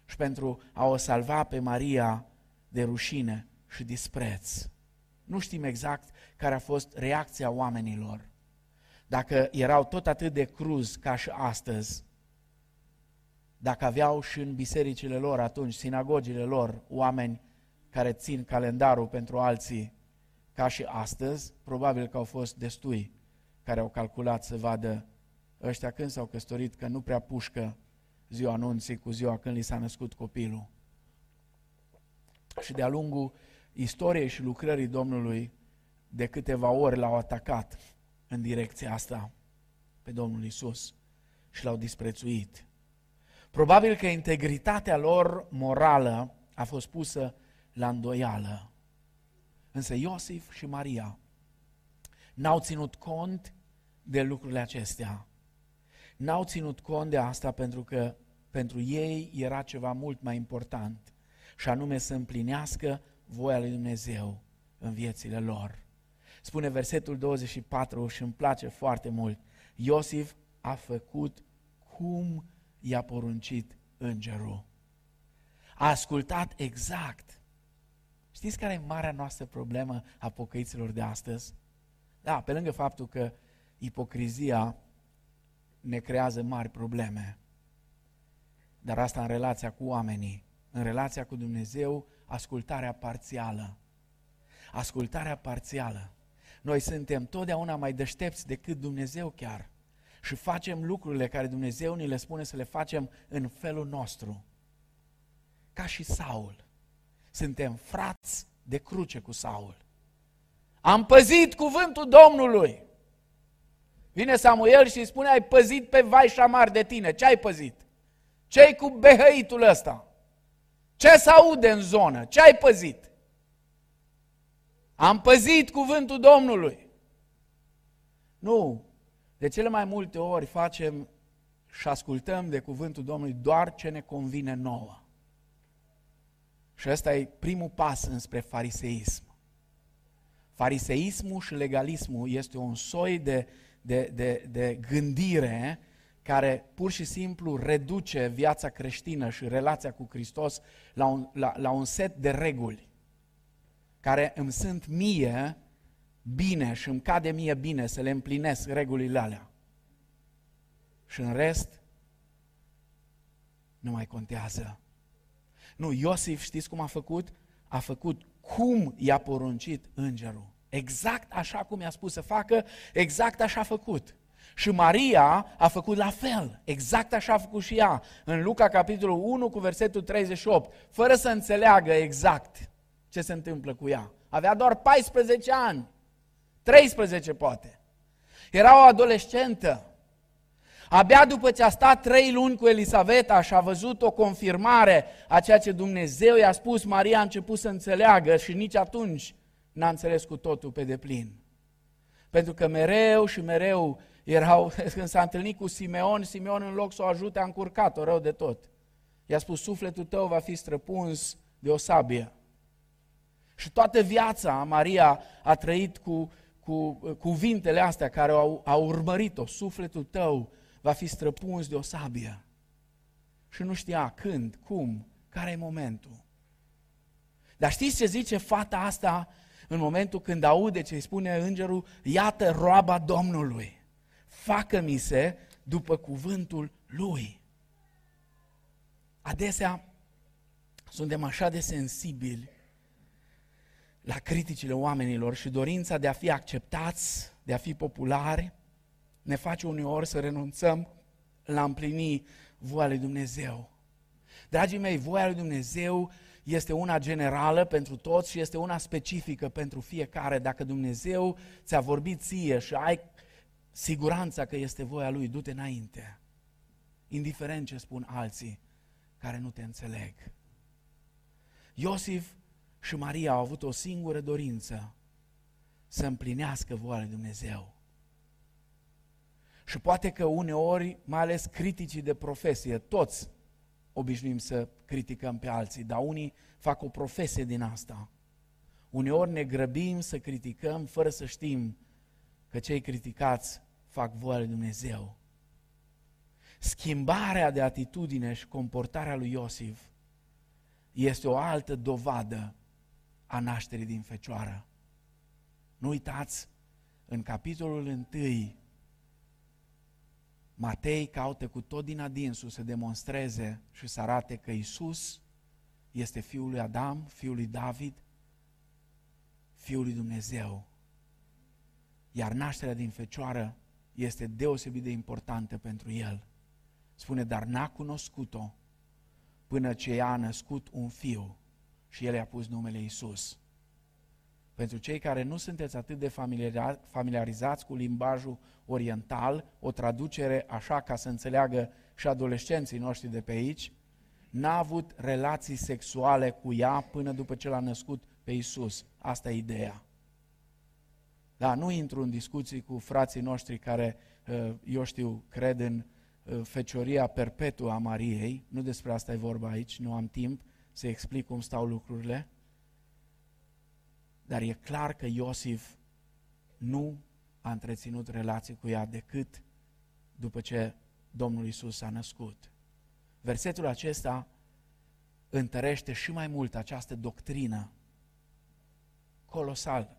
și pentru a o salva pe Maria de rușine și dispreț. Nu știm exact care a fost reacția oamenilor. Dacă erau tot atât de cruz ca și astăzi, dacă aveau și în bisericile lor atunci, sinagogile lor, oameni care țin calendarul pentru alții, ca și astăzi, probabil că au fost destui care au calculat să vadă ăștia când s-au căsătorit, că nu prea pușcă ziua anunții cu ziua când li s-a născut copilul. Și de-a lungul istoriei și lucrării Domnului, de câteva ori l-au atacat în direcția asta pe Domnul Isus și l-au disprețuit. Probabil că integritatea lor morală a fost pusă la îndoială. Însă Iosif și Maria n-au ținut cont de lucrurile acestea. N-au ținut cont de asta pentru că pentru ei era ceva mult mai important și anume să împlinească voia lui Dumnezeu în viețile lor. Spune versetul 24 și îmi place foarte mult. Iosif a făcut cum i-a poruncit îngerul. A ascultat exact. Știți care e marea noastră problemă a pocăiților de astăzi? Da, pe lângă faptul că ipocrizia ne creează mari probleme. Dar asta în relația cu oamenii, în relația cu Dumnezeu, ascultarea parțială. Ascultarea parțială. Noi suntem totdeauna mai deștepți decât Dumnezeu chiar și facem lucrurile care Dumnezeu ni le spune să le facem în felul nostru. Ca și Saul. Suntem frați de cruce cu Saul. Am păzit cuvântul Domnului. Vine Samuel și îi spune, ai păzit pe vai și amar de tine. Ce ai păzit? Ce-ai cu behăitul ăsta? Ce se aude în zonă? Ce ai păzit? Am păzit cuvântul Domnului. Nu, de cele mai multe ori facem și ascultăm de cuvântul Domnului doar ce ne convine nouă. Și ăsta e primul pas înspre fariseism. Fariseismul și legalismul este un soi de, de, de, de gândire care pur și simplu reduce viața creștină și relația cu Hristos la un, la, la un set de reguli care îmi sunt mie bine și îmi cade mie bine să le împlinesc regulile alea. Și în rest, nu mai contează. Nu, Iosif, știți cum a făcut? A făcut cum i-a poruncit îngerul. Exact așa cum i-a spus să facă, exact așa a făcut. Și Maria a făcut la fel, exact așa a făcut și ea, în Luca capitolul 1 cu versetul 38, fără să înțeleagă exact ce se întâmplă cu ea. Avea doar 14 ani. 13 poate. Era o adolescentă. Abia după ce a stat trei luni cu Elisaveta și a văzut o confirmare a ceea ce Dumnezeu i-a spus, Maria a început să înțeleagă și nici atunci n-a înțeles cu totul pe deplin. Pentru că mereu și mereu erau, când s-a întâlnit cu Simeon, Simeon în loc să o ajute a încurcat-o rău de tot. I-a spus, sufletul tău va fi străpuns de o sabie. Și toată viața Maria a trăit cu cu uh, cuvintele astea care au, au urmărit-o, sufletul tău va fi străpuns de o sabie. Și nu știa când, cum, care e momentul. Dar știți ce zice fata asta în momentul când aude ce îi spune îngerul, iată roaba Domnului, facă-mi se după cuvântul lui. Adesea suntem așa de sensibili la criticile oamenilor și dorința de a fi acceptați, de a fi populari, ne face uneori să renunțăm la împlini voia lui Dumnezeu. Dragii mei, voia lui Dumnezeu este una generală pentru toți și este una specifică pentru fiecare. Dacă Dumnezeu ți-a vorbit ție și ai siguranța că este voia Lui, du-te înainte. Indiferent ce spun alții care nu te înțeleg. Iosif și Maria au avut o singură dorință, să împlinească voia lui Dumnezeu. Și poate că uneori, mai ales criticii de profesie, toți obișnuim să criticăm pe alții, dar unii fac o profesie din asta. Uneori ne grăbim să criticăm fără să știm că cei criticați fac voia lui Dumnezeu. Schimbarea de atitudine și comportarea lui Iosif este o altă dovadă a nașterii din fecioară. Nu uitați, în capitolul 1, Matei caută cu tot din adinsul să demonstreze și să arate că Isus este Fiul lui Adam, Fiul lui David, Fiul lui Dumnezeu. Iar nașterea din fecioară este deosebit de importantă pentru el. Spune, dar n-a cunoscut-o până ce i-a născut un fiu și el i-a pus numele Isus. Pentru cei care nu sunteți atât de familiarizați cu limbajul oriental, o traducere așa ca să înțeleagă și adolescenții noștri de pe aici, n-a avut relații sexuale cu ea până după ce l-a născut pe Isus. Asta e ideea. Da, nu intru în discuții cu frații noștri care, uh, eu știu, cred în uh, fecioria perpetuă a Mariei, nu despre asta e vorba aici, nu am timp să explic cum stau lucrurile, dar e clar că Iosif nu a întreținut relații cu ea decât după ce Domnul Isus a născut. Versetul acesta întărește și mai mult această doctrină colosal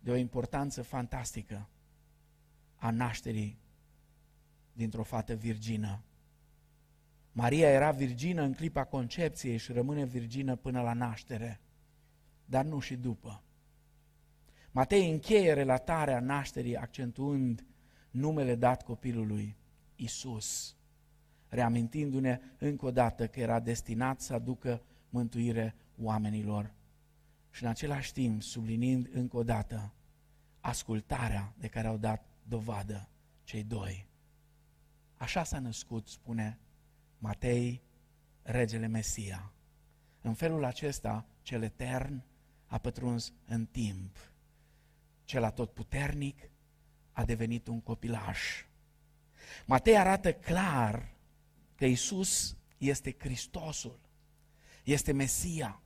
de o importanță fantastică a nașterii dintr-o fată virgină. Maria era virgină în clipa concepției și rămâne virgină până la naștere, dar nu și după. Matei încheie relatarea nașterii accentuând numele dat copilului, Isus, reamintindu-ne încă o dată că era destinat să aducă mântuire oamenilor și în același timp sublinind încă o dată ascultarea de care au dat dovadă cei doi. Așa s-a născut, spune Matei, regele Mesia. În felul acesta, cel etern a pătruns în timp. Cel atotputernic a devenit un copilaș. Matei arată clar că Isus este Hristosul, este Mesia.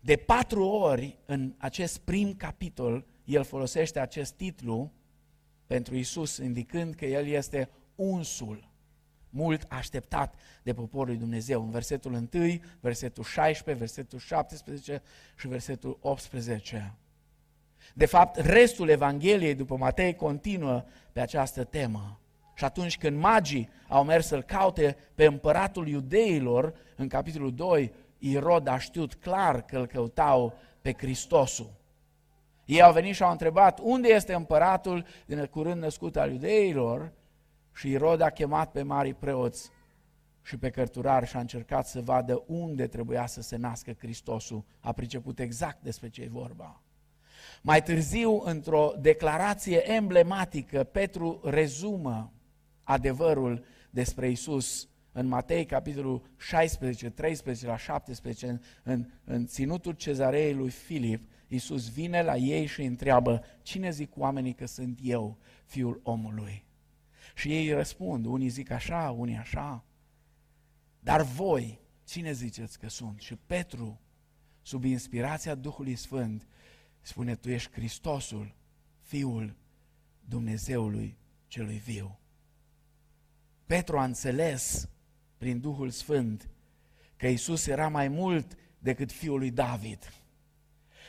De patru ori în acest prim capitol, el folosește acest titlu pentru Isus, indicând că el este unsul, mult așteptat de poporul lui Dumnezeu. În versetul 1, versetul 16, versetul 17 și versetul 18. De fapt, restul Evangheliei după Matei continuă pe această temă. Și atunci când magii au mers să-l caute pe împăratul iudeilor, în capitolul 2, Irod a știut clar că îl căutau pe Hristosul. Ei au venit și au întrebat unde este împăratul din curând născut al iudeilor și Irod a chemat pe mari preoți și pe cărturari și a încercat să vadă unde trebuia să se nască Hristosul. A priceput exact despre ce e vorba. Mai târziu, într-o declarație emblematică, Petru rezumă adevărul despre Isus în Matei, capitolul 16, 13 la 17, în, în, în ținutul cezarei lui Filip, Iisus vine la ei și îi întreabă, cine zic oamenii că sunt eu, fiul omului? Și ei răspund, unii zic așa, unii așa. Dar voi, cine ziceți că sunt? Și Petru, sub inspirația Duhului Sfânt, spune, tu ești Hristosul, Fiul Dumnezeului celui viu. Petru a înțeles prin Duhul Sfânt că Isus era mai mult decât fiul lui David,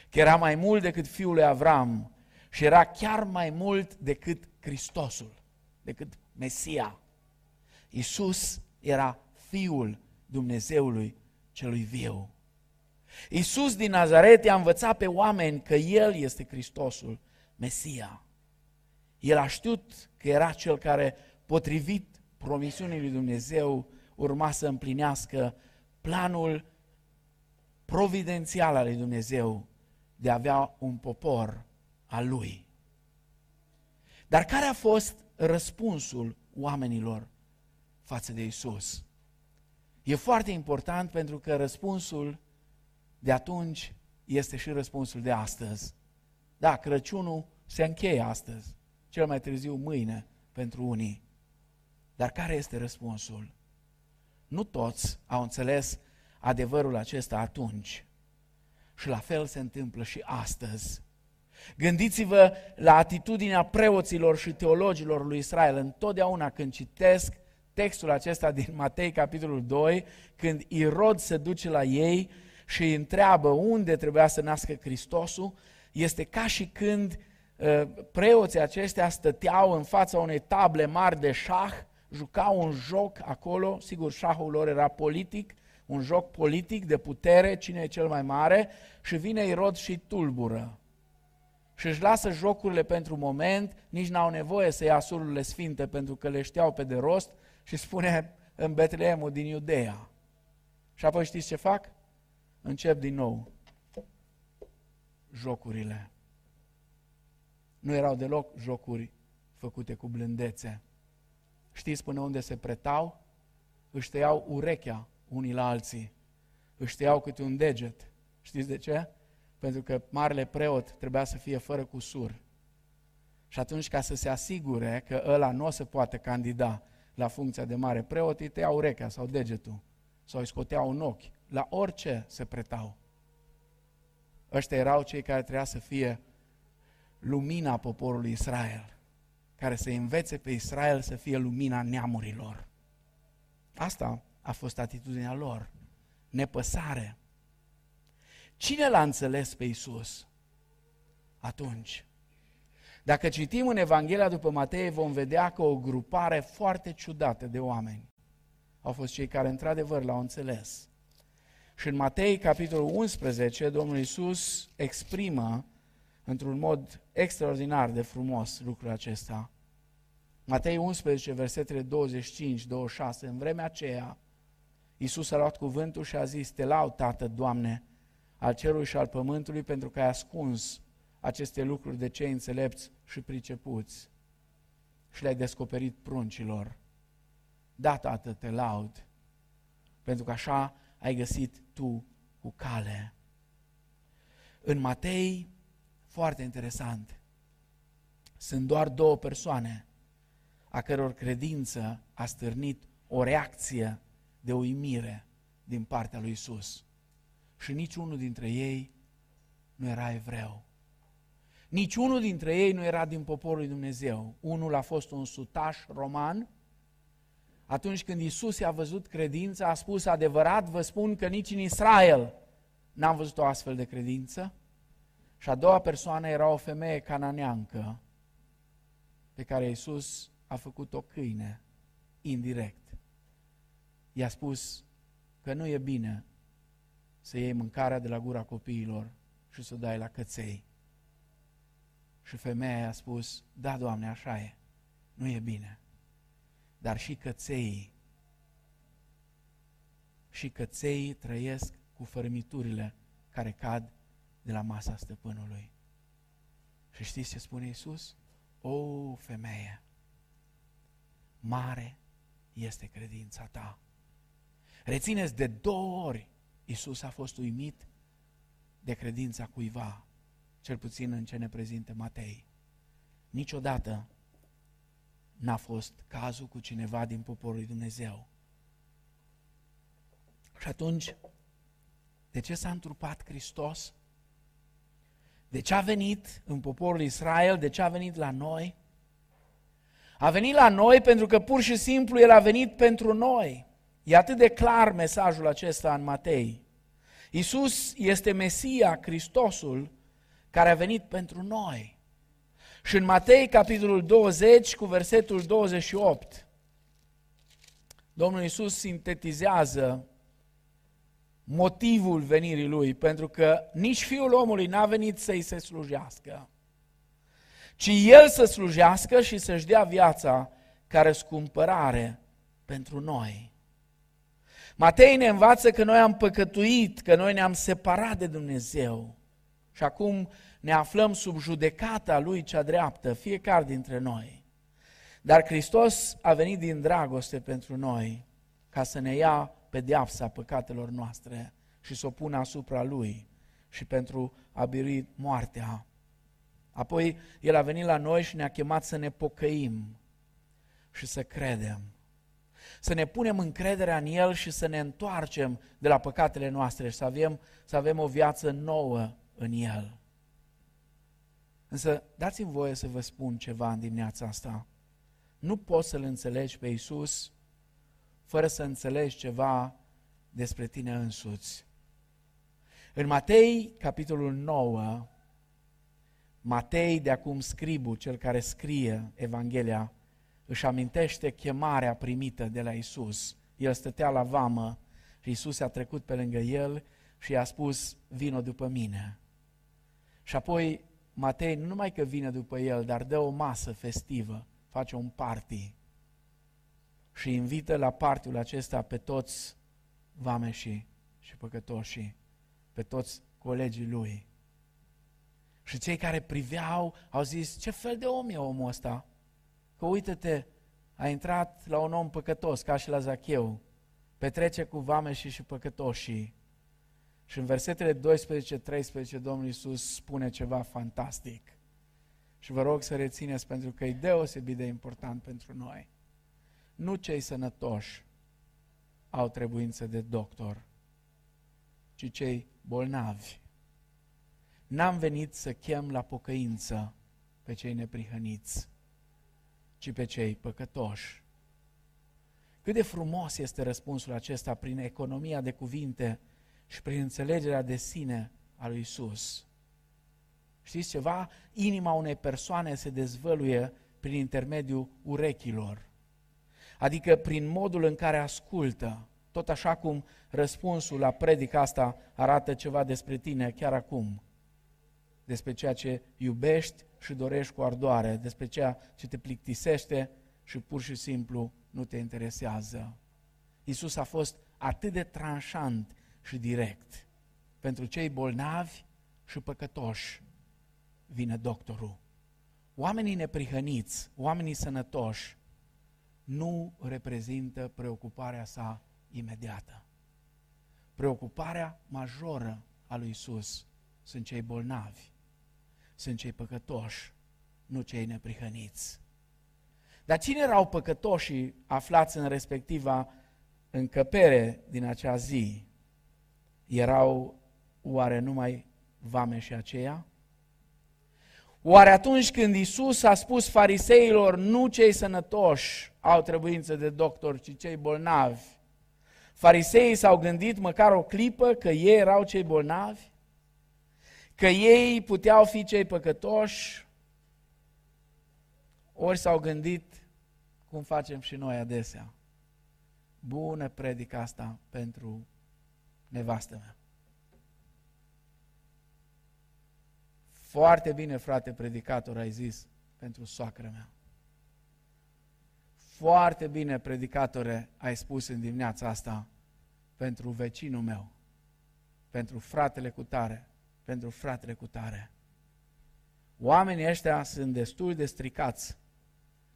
că era mai mult decât fiul lui Avram și era chiar mai mult decât Hristosul, decât Mesia. Isus era fiul Dumnezeului celui viu. Isus din Nazaret i-a învățat pe oameni că El este Hristosul, Mesia. El a știut că era cel care, potrivit promisiunii lui Dumnezeu, urma să împlinească planul providențial al lui Dumnezeu de a avea un popor al lui. Dar care a fost răspunsul oamenilor față de Isus? E foarte important pentru că răspunsul de atunci este și răspunsul de astăzi. Da, Crăciunul se încheie astăzi, cel mai târziu mâine pentru unii. Dar care este răspunsul? Nu toți au înțeles adevărul acesta atunci. Și la fel se întâmplă și astăzi. Gândiți-vă la atitudinea preoților și teologilor lui Israel. Întotdeauna când citesc textul acesta din Matei, capitolul 2, când Irod se duce la ei și îi întreabă unde trebuia să nască Hristosul, este ca și când uh, preoții aceștia stăteau în fața unei table mari de șah, jucau un joc acolo, sigur șahul lor era politic, un joc politic de putere, cine e cel mai mare, și vine Irod și tulbură. Și își lasă jocurile pentru moment, nici n-au nevoie să ia sururile sfinte pentru că le știau pe de rost și spune în Betleemul din Iudeea. Și apoi știți ce fac? Încep din nou jocurile. Nu erau deloc jocuri făcute cu blândețe. Știți până unde se pretau? Își tăiau urechea unii la alții. Își tăiau câte un deget. Știți de ce? Pentru că marele preot trebuia să fie fără cusur. Și atunci, ca să se asigure că ăla nu o să poată candida la funcția de mare preot, îi tăiau urechea sau degetul sau îi scoteau un ochi. La orice se pretau. Ăștia erau cei care trebuia să fie lumina poporului Israel, care să învețe pe Israel să fie lumina neamurilor. Asta a fost atitudinea lor, nepăsare. Cine l-a înțeles pe Isus? Atunci. Dacă citim în Evanghelia după Matei, vom vedea că o grupare foarte ciudată de oameni au fost cei care într-adevăr l-au înțeles. Și în Matei, capitolul 11, Domnul Isus exprimă într-un mod extraordinar de frumos lucrul acesta. Matei 11, versetele 25-26, în vremea aceea, Iisus a luat cuvântul și a zis, te laud, Tată, Doamne, al cerului și al pământului, pentru că ai ascuns aceste lucruri de cei înțelepți și pricepuți și le-ai descoperit pruncilor. Da, Tată, te laud, pentru că așa ai găsit tu cu cale. În Matei, foarte interesant, sunt doar două persoane a căror credință a stârnit o reacție de uimire din partea lui Isus. Și niciunul dintre ei nu era evreu. Niciunul dintre ei nu era din poporul lui Dumnezeu. Unul a fost un sutaș roman. Atunci când Isus i-a văzut credința, a spus, adevărat, vă spun că nici în Israel n-am văzut o astfel de credință. Și a doua persoană era o femeie cananeancă pe care Isus a făcut o câine, indirect i-a spus că nu e bine să iei mâncarea de la gura copiilor și să o dai la căței. Și femeia a spus, da, Doamne, așa e, nu e bine. Dar și căței, și căței trăiesc cu fărmiturile care cad de la masa stăpânului. Și știți ce spune Iisus? O, femeie, mare este credința ta. Rețineți, de două ori Isus a fost uimit de credința cuiva, cel puțin în ce ne prezintă Matei. Niciodată n-a fost cazul cu cineva din poporul lui Dumnezeu. Și atunci, de ce s-a întrupat Hristos? De ce a venit în poporul Israel? De ce a venit la noi? A venit la noi pentru că pur și simplu El a venit pentru noi. E atât de clar mesajul acesta în Matei. Iisus este Mesia, Hristosul, care a venit pentru noi. Și în Matei, capitolul 20, cu versetul 28, Domnul Iisus sintetizează motivul venirii Lui, pentru că nici Fiul omului n-a venit să-i se slujească, ci El să slujească și să-și dea viața care scumpărare pentru noi. Matei ne învață că noi am păcătuit, că noi ne-am separat de Dumnezeu și acum ne aflăm sub judecata Lui cea dreaptă, fiecare dintre noi. Dar Hristos a venit din dragoste pentru noi ca să ne ia pedeapsa păcatelor noastre și să o pună asupra Lui și pentru a birui moartea. Apoi El a venit la noi și ne-a chemat să ne pocăim și să credem. Să ne punem încrederea în El și să ne întoarcem de la păcatele noastre și să avem, să avem o viață nouă în El. Însă dați-mi voie să vă spun ceva în dimineața asta. Nu poți să-L înțelegi pe Iisus fără să înțelegi ceva despre tine însuți. În Matei, capitolul 9, Matei, de acum scribu, cel care scrie Evanghelia, își amintește chemarea primită de la Isus. El stătea la vamă și Isus a trecut pe lângă el și i-a spus, vino după mine. Și apoi Matei nu numai că vine după el, dar dă o masă festivă, face un party și invită la partiul acesta pe toți vameșii și păcătoșii, pe toți colegii lui. Și cei care priveau au zis, ce fel de om e omul ăsta? Că uite-te, a intrat la un om păcătos, ca și la Zacheu, petrece cu vameșii și păcătoșii. Și în versetele 12-13 Domnul Iisus spune ceva fantastic. Și vă rog să rețineți pentru că e deosebit de important pentru noi. Nu cei sănătoși au trebuință de doctor, ci cei bolnavi. N-am venit să chem la pocăință pe cei neprihăniți, ci pe cei păcătoși. Cât de frumos este răspunsul acesta prin economia de cuvinte și prin înțelegerea de sine a lui Isus. Știți ceva? Inima unei persoane se dezvăluie prin intermediul urechilor, adică prin modul în care ascultă, tot așa cum răspunsul la predica asta arată ceva despre tine chiar acum, despre ceea ce iubești și dorești cu ardoare, despre ceea ce te plictisește și pur și simplu nu te interesează. Isus a fost atât de tranșant și direct. Pentru cei bolnavi și păcătoși vine doctorul. Oamenii neprihăniți, oamenii sănătoși, nu reprezintă preocuparea sa imediată. Preocuparea majoră a lui Isus sunt cei bolnavi, sunt cei păcătoși, nu cei neprihăniți. Dar cine erau păcătoșii aflați în respectiva încăpere din acea zi? Erau oare numai vame și aceia? Oare atunci când Isus a spus fariseilor, nu cei sănătoși au trebuință de doctor, ci cei bolnavi, fariseii s-au gândit măcar o clipă că ei erau cei bolnavi? Că ei puteau fi cei păcătoși? Ori s-au gândit cum facem și noi adesea. Bună predica asta pentru nevastă mea. Foarte bine, frate predicator, ai zis pentru soacră mea. Foarte bine, predicatore, ai spus în dimineața asta pentru vecinul meu, pentru fratele cu tare, pentru fratele cu tare. Oamenii ăștia sunt destul de stricați,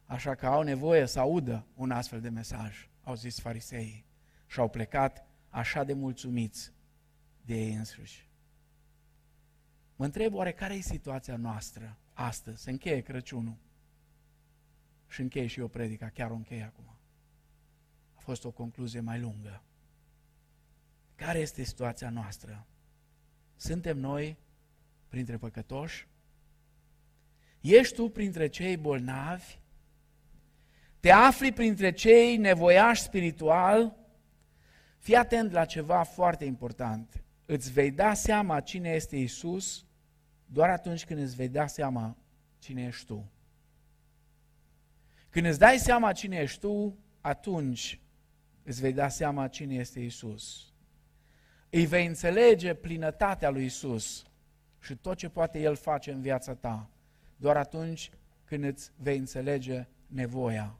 așa că au nevoie să audă un astfel de mesaj, au zis fariseii, și au plecat așa de mulțumiți de ei însuși. Mă întreb oare care e situația noastră astăzi? Se încheie Crăciunul. Și încheie și eu predica, chiar o încheie acum. A fost o concluzie mai lungă. Care este situația noastră? Suntem noi printre păcătoși? Ești tu printre cei bolnavi? Te afli printre cei nevoiași spiritual? Fii atent la ceva foarte important. Îți vei da seama cine este Isus doar atunci când îți vei da seama cine ești tu. Când îți dai seama cine ești tu, atunci îți vei da seama cine este Isus. Îi vei înțelege plinătatea lui Isus și tot ce poate El face în viața ta, doar atunci când îți vei înțelege nevoia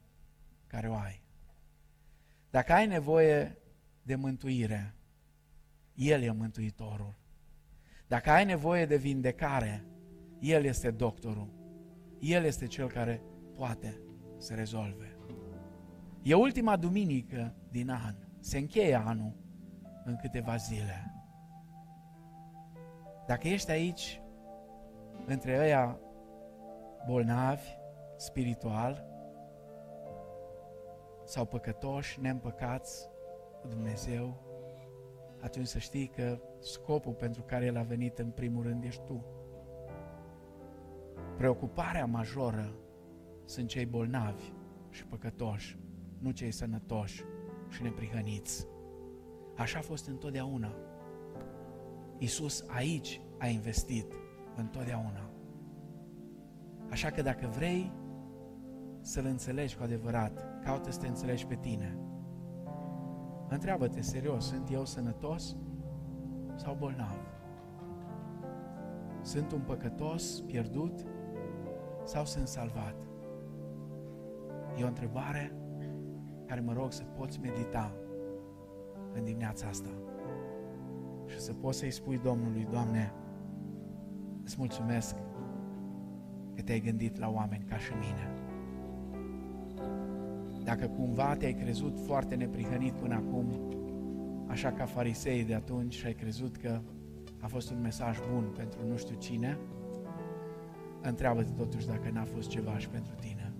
care o ai. Dacă ai nevoie de mântuire, El e Mântuitorul. Dacă ai nevoie de vindecare, El este doctorul. El este cel care poate să rezolve. E ultima duminică din an. Se încheie anul în câteva zile. Dacă ești aici, între ăia bolnavi, spiritual, sau păcătoși, neîmpăcați cu Dumnezeu, atunci să știi că scopul pentru care El a venit în primul rând ești tu. Preocuparea majoră sunt cei bolnavi și păcătoși, nu cei sănătoși și neprihăniți. Așa a fost întotdeauna. Iisus aici a investit întotdeauna. Așa că dacă vrei să-L înțelegi cu adevărat, caută să te înțelegi pe tine. Întreabă-te serios, sunt eu sănătos sau bolnav? Sunt un păcătos, pierdut sau sunt salvat? E o întrebare care mă rog să poți medita în dimineața asta și să poți să-i spui Domnului, Doamne, îți mulțumesc că te-ai gândit la oameni ca și mine. Dacă cumva te-ai crezut foarte neprihănit până acum, așa ca farisei de atunci și ai crezut că a fost un mesaj bun pentru nu știu cine, întreabă-te totuși dacă n-a fost ceva și pentru tine.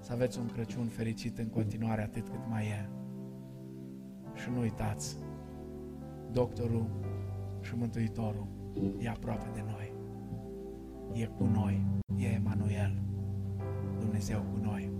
Să aveți un Crăciun fericit în continuare atât cât mai e. Și nu uitați, doctorul și Mântuitorul e aproape de noi. E cu noi, e Emanuel, Dumnezeu cu noi. Amén.